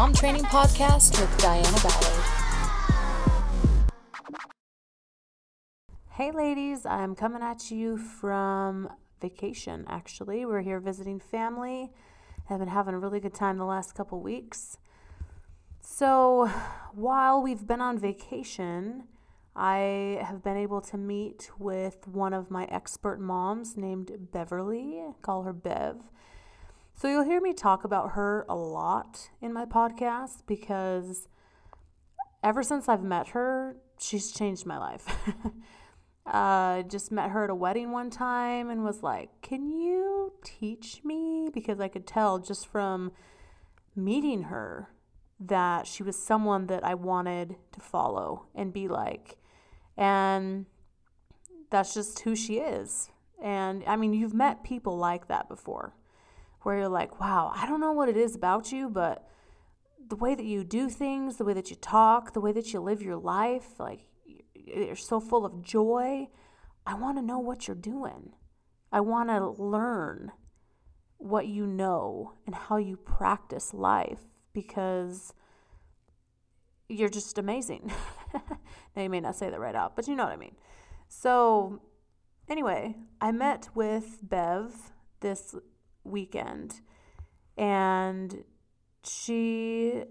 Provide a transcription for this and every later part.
Mom Training Podcast with Diana Ballard. Hey, ladies, I'm coming at you from vacation, actually. We're here visiting family. I've been having a really good time the last couple weeks. So, while we've been on vacation, I have been able to meet with one of my expert moms named Beverly, call her Bev. So you'll hear me talk about her a lot in my podcast because ever since I've met her, she's changed my life. uh, just met her at a wedding one time and was like, Can you teach me? Because I could tell just from meeting her that she was someone that I wanted to follow and be like. And that's just who she is. And I mean, you've met people like that before where you're like, wow, I don't know what it is about you, but the way that you do things, the way that you talk, the way that you live your life, like you're so full of joy. I want to know what you're doing. I want to learn what you know and how you practice life because you're just amazing. now, you may not say that right out, but you know what I mean. So, anyway, I met with Bev this weekend, and she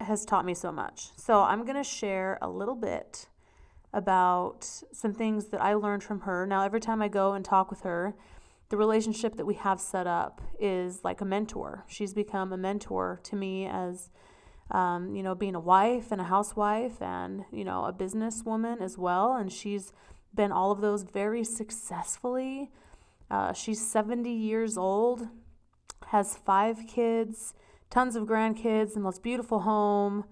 has taught me so much. So, I'm going to share a little bit about some things that I learned from her. Now, every time I go and talk with her, the relationship that we have set up is like a mentor. She's become a mentor to me as um, you know, being a wife and a housewife and, you know, a businesswoman as well. And she's been all of those very successfully. Uh, she's 70 years old, has five kids, tons of grandkids, the most beautiful home,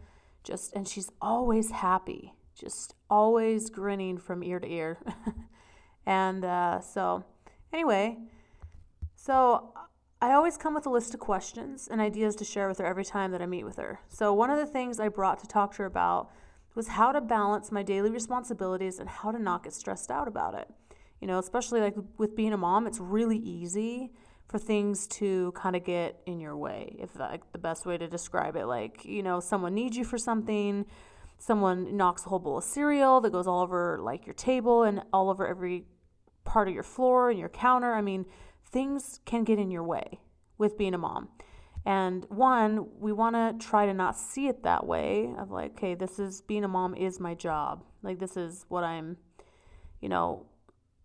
just, and she's always happy, just always grinning from ear to ear. and uh, so, anyway, so I always come with a list of questions and ideas to share with her every time that I meet with her. So, one of the things I brought to talk to her about was how to balance my daily responsibilities and how to not get stressed out about it. You know, especially like with being a mom, it's really easy for things to kind of get in your way. If like the best way to describe it, like, you know, someone needs you for something, someone knocks a whole bowl of cereal that goes all over like your table and all over every part of your floor and your counter. I mean, things can get in your way with being a mom. And one, we want to try to not see it that way of like, okay, this is being a mom is my job. Like, this is what I'm, you know,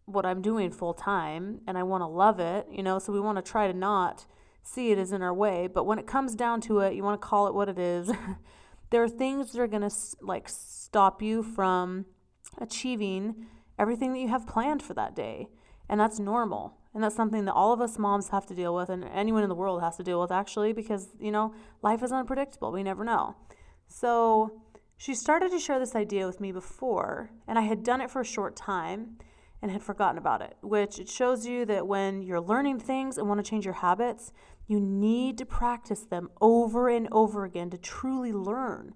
what I'm doing full time and I want to love it, you know, so we want to try to not see it as in our way. But when it comes down to it, you want to call it what it is. there are things that are going to like stop you from achieving everything that you have planned for that day. And that's normal. And that's something that all of us moms have to deal with, and anyone in the world has to deal with, actually, because, you know, life is unpredictable. We never know. So she started to share this idea with me before, and I had done it for a short time and had forgotten about it, which it shows you that when you're learning things and want to change your habits, you need to practice them over and over again to truly learn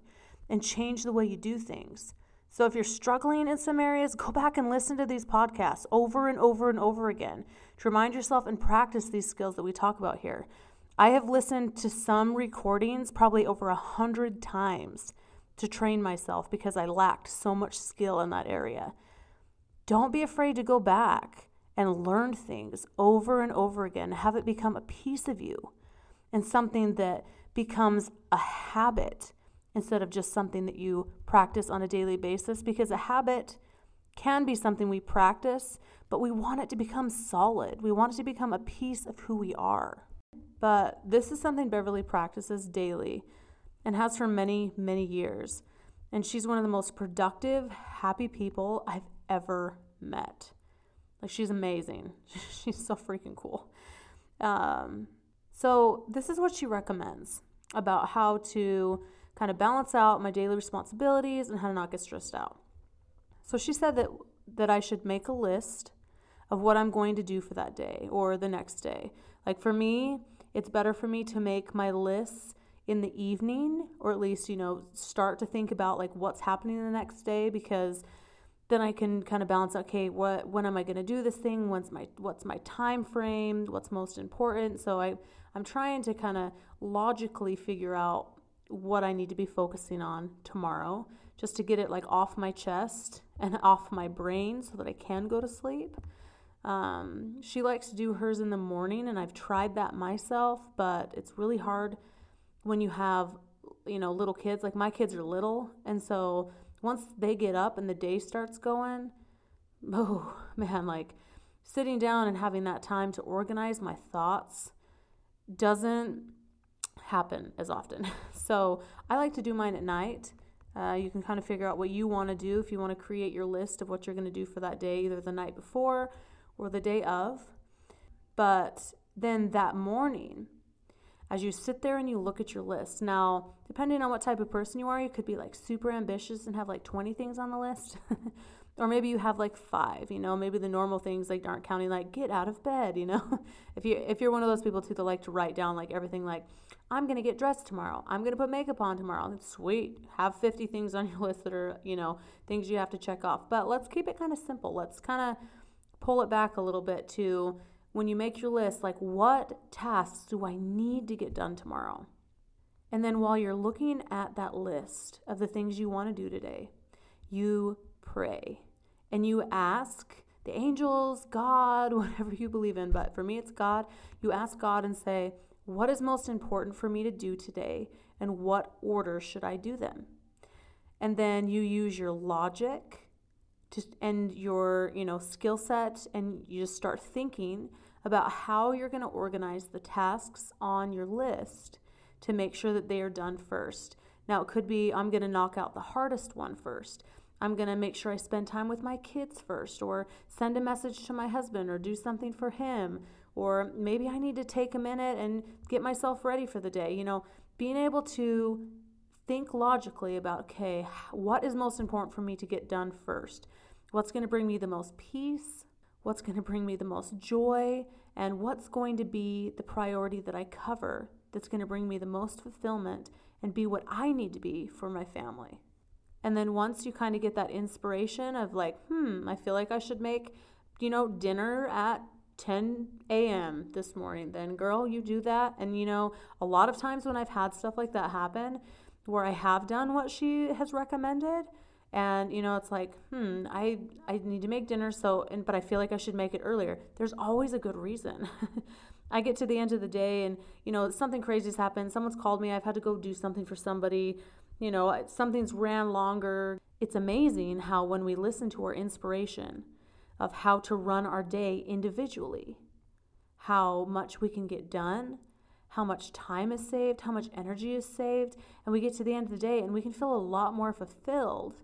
and change the way you do things. So if you're struggling in some areas, go back and listen to these podcasts over and over and over again to remind yourself and practice these skills that we talk about here. I have listened to some recordings probably over a hundred times to train myself because I lacked so much skill in that area. Don't be afraid to go back and learn things over and over again. Have it become a piece of you and something that becomes a habit instead of just something that you practice on a daily basis because a habit can be something we practice, but we want it to become solid. We want it to become a piece of who we are. But this is something Beverly practices daily and has for many, many years. And she's one of the most productive, happy people I've ever met. Like, she's amazing. she's so freaking cool. Um, so, this is what she recommends about how to kind of balance out my daily responsibilities and how to not get stressed out. So she said that that I should make a list of what I'm going to do for that day or the next day. Like for me, it's better for me to make my lists in the evening or at least, you know, start to think about like what's happening the next day because then I can kind of balance okay, what when am I going to do this thing? What's my what's my time frame? What's most important? So I I'm trying to kind of logically figure out what I need to be focusing on tomorrow, just to get it like off my chest and off my brain so that I can go to sleep. Um, she likes to do hers in the morning, and I've tried that myself, but it's really hard when you have, you know, little kids. Like my kids are little, and so once they get up and the day starts going, oh man, like sitting down and having that time to organize my thoughts doesn't happen as often. So I like to do mine at night. Uh, you can kind of figure out what you want to do if you want to create your list of what you're going to do for that day, either the night before or the day of. But then that morning, as you sit there and you look at your list, now, depending on what type of person you are, you could be like super ambitious and have like 20 things on the list. or maybe you have like five you know? Maybe the normal things like aren't counting like get out of bed you know? If you if you're one of those people too that like to write down like everything like i'm gonna get dressed tomorrow. I'm gonna put makeup on tomorrow. That's sweet. Have 50 things on your list that are you know things you have to check off. But let's keep it kind of simple. Let's kind of pull it back a little bit to when you make your list like what tasks do i need to get done tomorrow and then while you're looking at that list of the things you want to do today you pray and you ask the angels, God, whatever you believe in, but for me it's God. You ask God and say, What is most important for me to do today, and what order should I do them? And then you use your logic to, and your you know skill set, and you just start thinking about how you're going to organize the tasks on your list to make sure that they are done first. Now, it could be I'm going to knock out the hardest one first. I'm going to make sure I spend time with my kids first, or send a message to my husband, or do something for him, or maybe I need to take a minute and get myself ready for the day. You know, being able to think logically about, okay, what is most important for me to get done first? What's going to bring me the most peace? What's going to bring me the most joy? And what's going to be the priority that I cover that's going to bring me the most fulfillment and be what I need to be for my family? And then once you kind of get that inspiration of like, hmm, I feel like I should make, you know, dinner at 10 a.m. this morning, then girl, you do that. And you know, a lot of times when I've had stuff like that happen, where I have done what she has recommended, and you know, it's like, hmm, I I need to make dinner, so and but I feel like I should make it earlier. There's always a good reason. I get to the end of the day and you know something crazy's happened. Someone's called me. I've had to go do something for somebody you know, something's ran longer. It's amazing how when we listen to our inspiration of how to run our day individually, how much we can get done, how much time is saved, how much energy is saved, and we get to the end of the day and we can feel a lot more fulfilled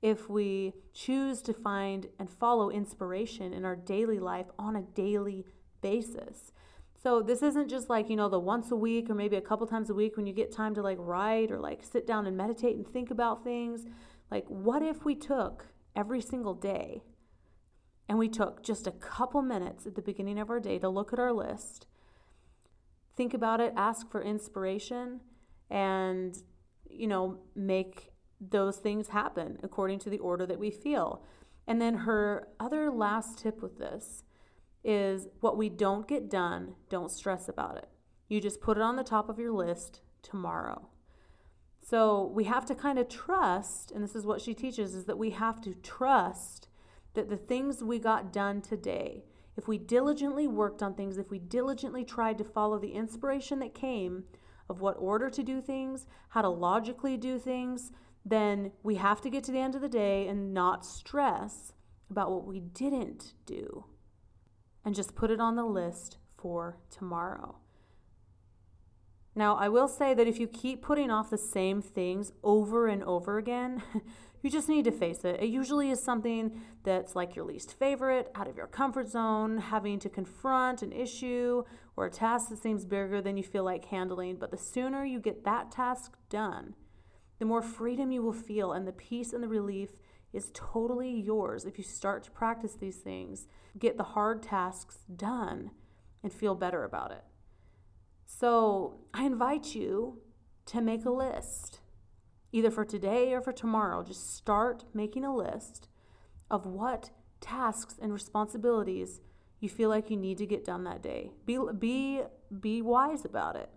if we choose to find and follow inspiration in our daily life on a daily basis. So this isn't just like, you know, the once a week or maybe a couple times a week when you get time to like write or like sit down and meditate and think about things. Like, what if we took every single day and we took just a couple minutes at the beginning of our day to look at our list, think about it, ask for inspiration, and, you know, make those things happen according to the order that we feel. And then her other last tip with this is what we don't get done, don't stress about it. You just put it on the top of your list tomorrow. So we have to kind of trust, and this is what she teaches, is that we have to trust that the things we got done today, if we diligently worked on things, if we diligently tried to follow the inspiration that came of what order to do things, how to logically do things, then we have to get to the end of the day and not stress about what we didn't do and just put it on the list for tomorrow. Now, I will say that if you keep putting off the same things over and over again, you just need to face it. It usually is something that's like your least favorite, out of your comfort zone, having to confront an issue or a task that seems bigger than you feel like handling. But the sooner you get that task done, the more freedom you will feel and the peace and the relief is totally yours if you start to practice these things, get the hard tasks done, and feel better about it. So I invite you to make a list, either for today or for tomorrow. Just start making a list of what tasks and responsibilities you feel like you need to get done that day. Be, be, be wise about it.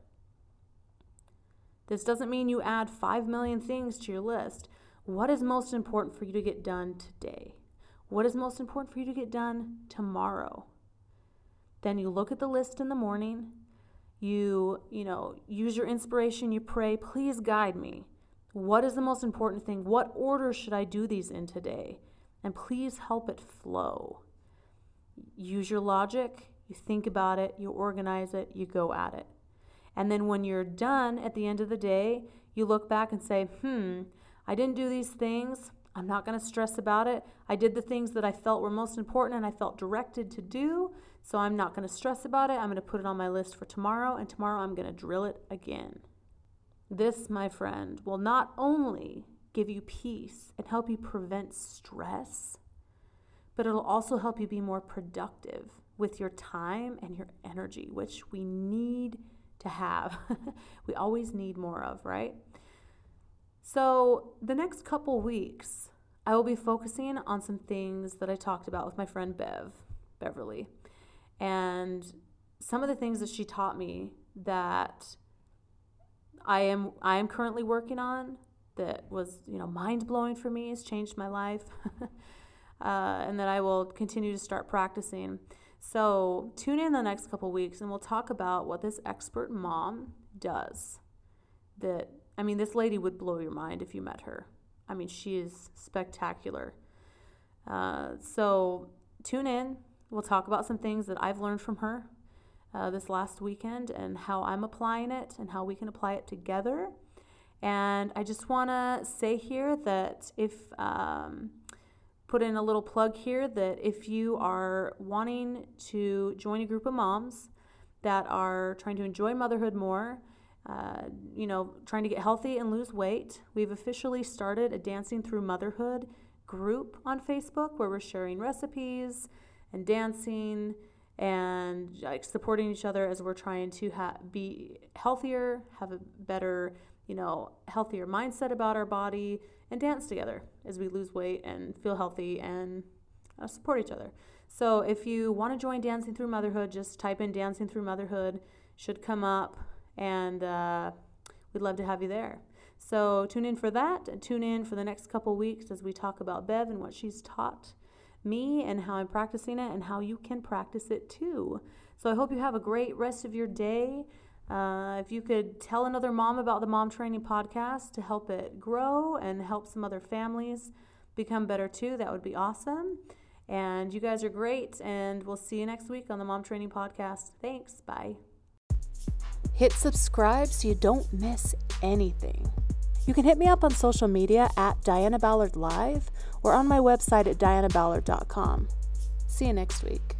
This doesn't mean you add 5 million things to your list. What is most important for you to get done today? What is most important for you to get done tomorrow? Then you look at the list in the morning. You, you know, use your inspiration, you pray, please guide me. What is the most important thing? What order should I do these in today? And please help it flow. Use your logic, you think about it, you organize it, you go at it. And then when you're done at the end of the day, you look back and say, hmm, I didn't do these things. I'm not going to stress about it. I did the things that I felt were most important and I felt directed to do. So I'm not going to stress about it. I'm going to put it on my list for tomorrow, and tomorrow I'm going to drill it again. This, my friend, will not only give you peace and help you prevent stress, but it'll also help you be more productive with your time and your energy, which we need to have. we always need more of, right? So, the next couple weeks, I will be focusing on some things that I talked about with my friend Bev, Beverly. And some of the things that she taught me that I am I am currently working on that was, you know, mind-blowing for me, has changed my life. uh, and that I will continue to start practicing. So, tune in the next couple weeks and we'll talk about what this expert mom does that I mean, this lady would blow your mind if you met her. I mean, she is spectacular. Uh, so tune in. We'll talk about some things that I've learned from her uh, this last weekend and how I'm applying it and how we can apply it together. And I just want to say here that if, um, put in a little plug here, that if you are wanting to join a group of moms that are trying to enjoy motherhood more, uh, you know, trying to get healthy and lose weight. We've officially started a Dancing Through Motherhood group on Facebook where we're sharing recipes and dancing and like supporting each other as we're trying to ha- be healthier, have a better, you know, healthier mindset about our body, and dance together as we lose weight and feel healthy and uh, support each other. So if you want to join Dancing Through Motherhood, just type in Dancing Through Motherhood, should come up and uh, we'd love to have you there. So tune in for that and tune in for the next couple weeks as we talk about Bev and what she's taught me and how I'm practicing it and how you can practice it too. So I hope you have a great rest of your day. Uh, if you could tell another mom about the Mom Training Podcast to help it grow and help some other families become better too, that would be awesome. And you guys are great, and we'll see you next week on the Mom Training Podcast. Thanks. Bye. Hit subscribe so you don't miss anything. You can hit me up on social media at Diana Ballard Live or on my website at dianaballard.com. See you next week.